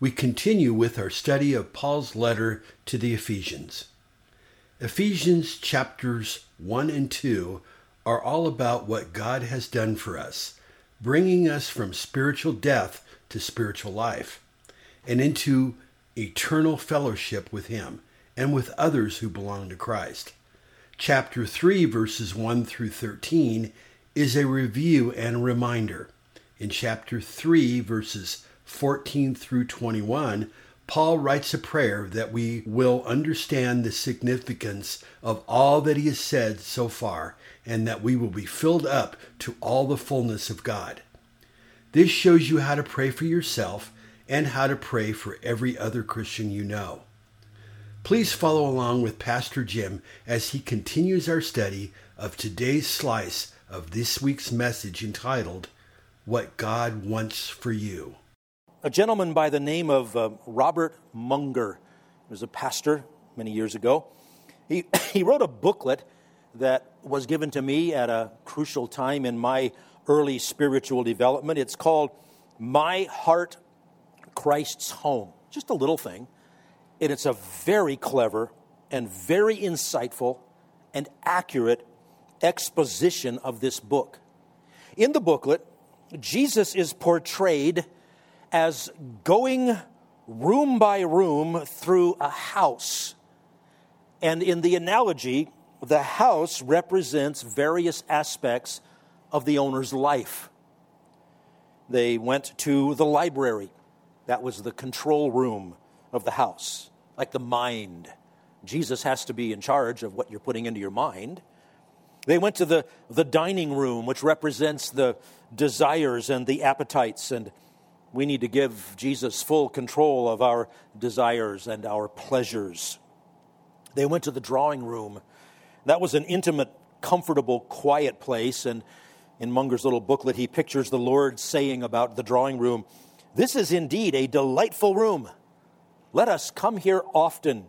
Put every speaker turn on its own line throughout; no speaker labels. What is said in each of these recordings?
we continue with our study of Paul's letter to the Ephesians. Ephesians chapters 1 and 2 are all about what God has done for us, bringing us from spiritual death to spiritual life and into eternal fellowship with Him and with others who belong to Christ. Chapter 3, verses 1 through 13, is a review and a reminder. In chapter 3, verses 14 through 21, Paul writes a prayer that we will understand the significance of all that he has said so far and that we will be filled up to all the fullness of God. This shows you how to pray for yourself and how to pray for every other Christian you know. Please follow along with Pastor Jim as he continues our study of today's slice of this week's message entitled, What God Wants for You
a gentleman by the name of uh, Robert Munger. He was a pastor many years ago. He, he wrote a booklet that was given to me at a crucial time in my early spiritual development. It's called My Heart, Christ's Home. Just a little thing. And it's a very clever and very insightful and accurate exposition of this book. In the booklet, Jesus is portrayed as going room by room through a house. And in the analogy, the house represents various aspects of the owner's life. They went to the library, that was the control room of the house, like the mind. Jesus has to be in charge of what you're putting into your mind. They went to the, the dining room, which represents the desires and the appetites and we need to give Jesus full control of our desires and our pleasures. They went to the drawing room. That was an intimate, comfortable, quiet place. And in Munger's little booklet, he pictures the Lord saying about the drawing room This is indeed a delightful room. Let us come here often.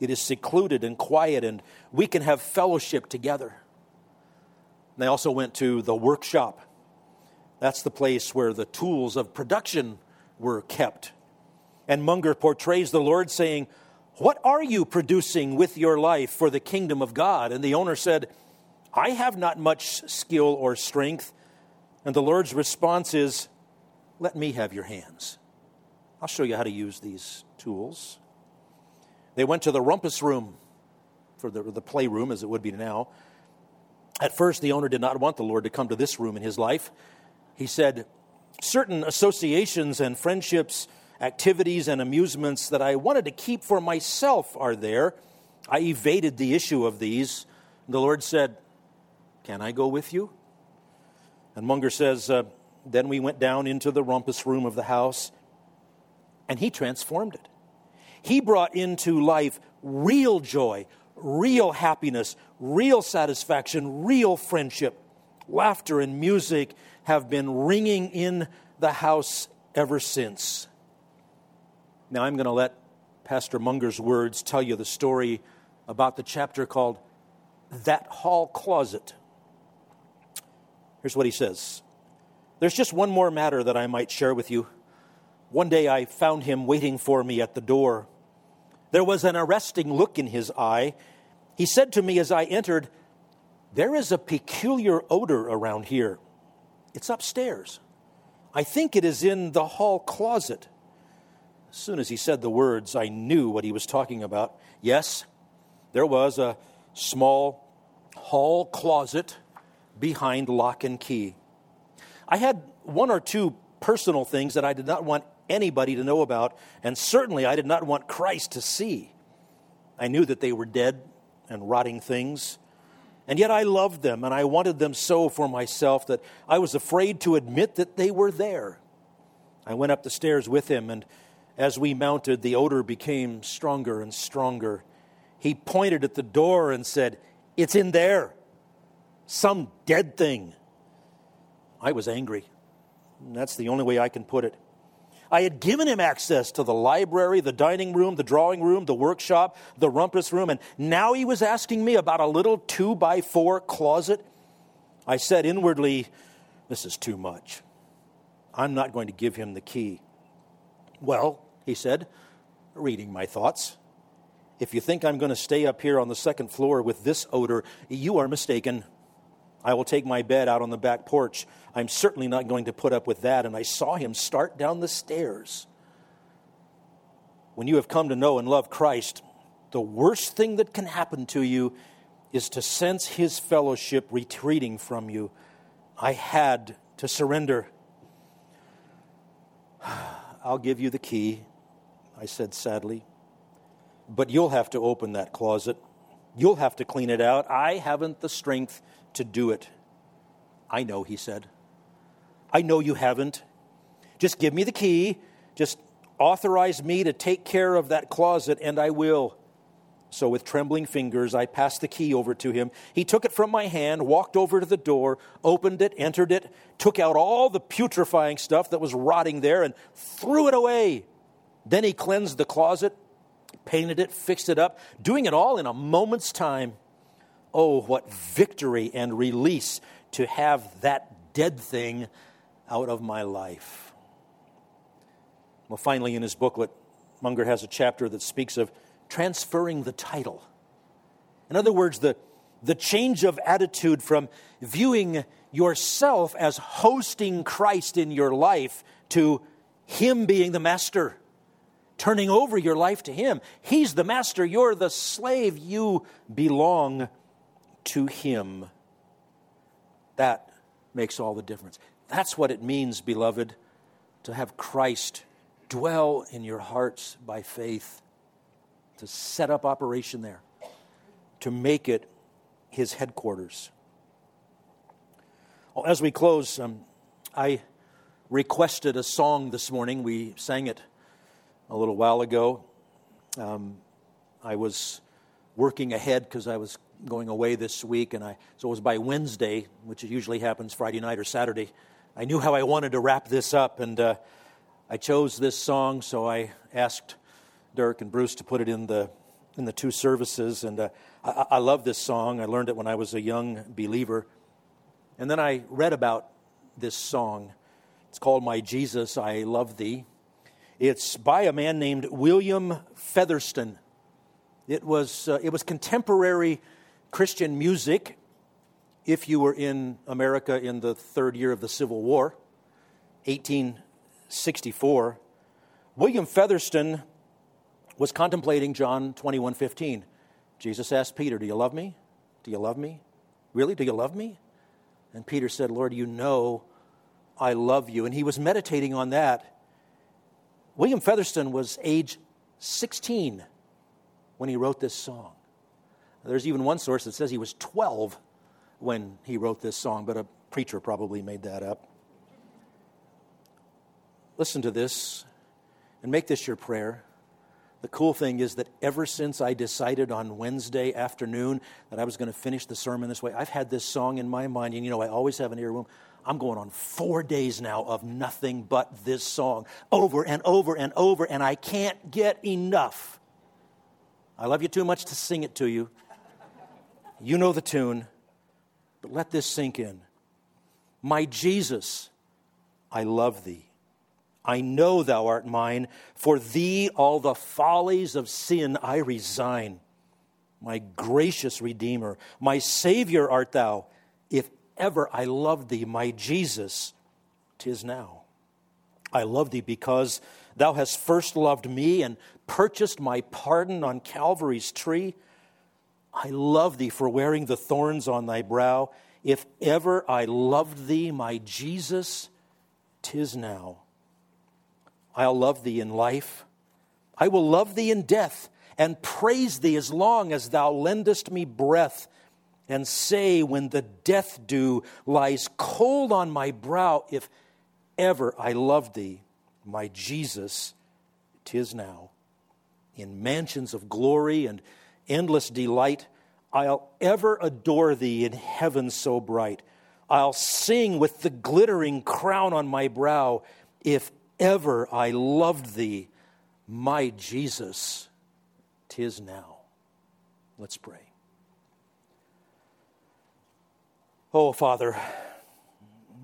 It is secluded and quiet, and we can have fellowship together. They also went to the workshop that's the place where the tools of production were kept. And Munger portrays the Lord saying, What are you producing with your life for the kingdom of God? And the owner said, I have not much skill or strength. And the Lord's response is, Let me have your hands. I'll show you how to use these tools. They went to the rumpus room, for the, the playroom as it would be now. At first, the owner did not want the Lord to come to this room in his life. He said, Certain associations and friendships, activities, and amusements that I wanted to keep for myself are there. I evaded the issue of these. The Lord said, Can I go with you? And Munger says, uh, Then we went down into the rumpus room of the house, and He transformed it. He brought into life real joy, real happiness, real satisfaction, real friendship, laughter, and music have been ringing in the house ever since. Now, I'm going to let Pastor Munger's words tell you the story about the chapter called That Hall Closet. Here's what he says There's just one more matter that I might share with you. One day I found him waiting for me at the door. There was an arresting look in his eye. He said to me as I entered, There is a peculiar odor around here. It's upstairs. I think it is in the hall closet. As soon as he said the words, I knew what he was talking about. Yes, there was a small hall closet behind lock and key. I had one or two personal things that I did not want anybody to know about, and certainly I did not want Christ to see. I knew that they were dead and rotting things, and yet I loved them and I wanted them so for myself that I was afraid to admit that they were there. I went up the stairs with him and As we mounted, the odor became stronger and stronger. He pointed at the door and said, It's in there. Some dead thing. I was angry. That's the only way I can put it. I had given him access to the library, the dining room, the drawing room, the workshop, the rumpus room, and now he was asking me about a little two by four closet. I said inwardly, This is too much. I'm not going to give him the key. Well, he said, reading my thoughts, if you think I'm going to stay up here on the second floor with this odor, you are mistaken. I will take my bed out on the back porch. I'm certainly not going to put up with that. And I saw him start down the stairs. When you have come to know and love Christ, the worst thing that can happen to you is to sense his fellowship retreating from you. I had to surrender. I'll give you the key, I said sadly. But you'll have to open that closet. You'll have to clean it out. I haven't the strength to do it. I know, he said. I know you haven't. Just give me the key. Just authorize me to take care of that closet, and I will. So, with trembling fingers, I passed the key over to him. He took it from my hand, walked over to the door, opened it, entered it, took out all the putrefying stuff that was rotting there, and threw it away. Then he cleansed the closet, painted it, fixed it up, doing it all in a moment's time. Oh, what victory and release to have that dead thing out of my life. Well, finally, in his booklet, Munger has a chapter that speaks of transferring the title. In other words, the, the change of attitude from viewing yourself as hosting Christ in your life to Him being the master, turning over your life to Him. He's the master, you're the slave, you belong to Him. That makes all the difference. That's what it means, beloved, to have Christ dwell in your hearts by faith to set up operation there, to make it his headquarters. Well, as we close, um, I requested a song this morning. We sang it a little while ago. Um, I was working ahead because I was going away this week, and I so it was by Wednesday, which usually happens Friday night or Saturday. I knew how I wanted to wrap this up, and uh, I chose this song. So I asked Dirk and Bruce to put it in the in the two services. And uh, I, I love this song. I learned it when I was a young believer. And then I read about this song. It's called My Jesus, I Love Thee. It's by a man named William Featherston. It was, uh, it was contemporary Christian music if you were in America in the third year of the Civil War, 1864. William Featherston was contemplating John 21 15. Jesus asked Peter, Do you love me? Do you love me? Really? Do you love me? And Peter said, Lord, you know I love you. And he was meditating on that. William Featherston was age 16 when he wrote this song. There's even one source that says he was 12 when he wrote this song, but a preacher probably made that up. Listen to this and make this your prayer. The cool thing is that ever since I decided on Wednesday afternoon that I was going to finish the sermon this way, I've had this song in my mind. And you know, I always have an earworm. I'm going on four days now of nothing but this song over and over and over, and I can't get enough. I love you too much to sing it to you. You know the tune, but let this sink in. My Jesus, I love thee. I know thou art mine. For thee all the follies of sin I resign. My gracious Redeemer, my Savior art thou. If ever I loved thee, my Jesus, tis now. I love thee because thou hast first loved me and purchased my pardon on Calvary's tree. I love thee for wearing the thorns on thy brow. If ever I loved thee, my Jesus, tis now. I'll love thee in life. I will love thee in death and praise thee as long as thou lendest me breath and say when the death dew lies cold on my brow, if ever I loved thee, my Jesus, tis now. In mansions of glory and endless delight, I'll ever adore thee in heaven so bright. I'll sing with the glittering crown on my brow if ever I loved thee, my Jesus, tis now. Let's pray. Oh, Father,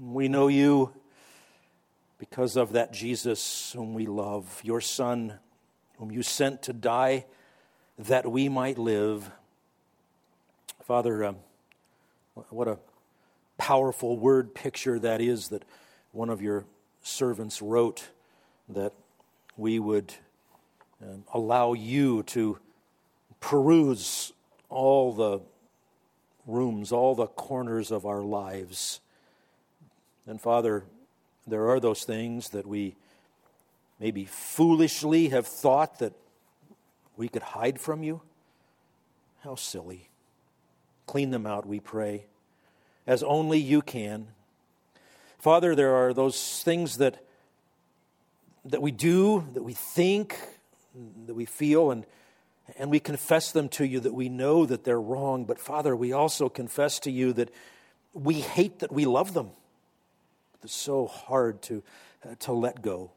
we know you because of that Jesus whom we love, your Son, whom you sent to die that we might live. Father, um, what a powerful word picture that is that one of your servants wrote that we would um, allow you to peruse all the rooms, all the corners of our lives. And Father, there are those things that we maybe foolishly have thought that we could hide from you. How silly. Clean them out, we pray, as only you can. Father, there are those things that, that we do, that we think, that we feel, and, and we confess them to you that we know that they're wrong. But Father, we also confess to you that we hate that we love them. It's so hard to, uh, to let go.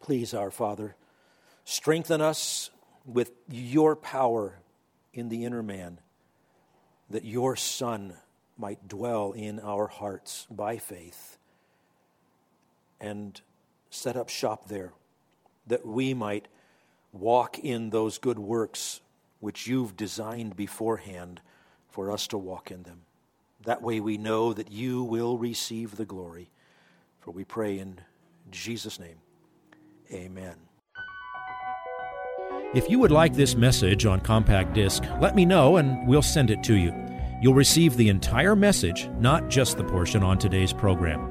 Please, our Father, strengthen us with your power in the inner man, that your Son might dwell in our hearts by faith and set up shop there, that we might walk in those good works which you've designed beforehand for us to walk in them. That way we know that you will receive the glory. For we pray in Jesus' name. Amen.
If you would like this message on compact disc, let me know and we'll send it to you. You'll receive the entire message, not just the portion on today's program.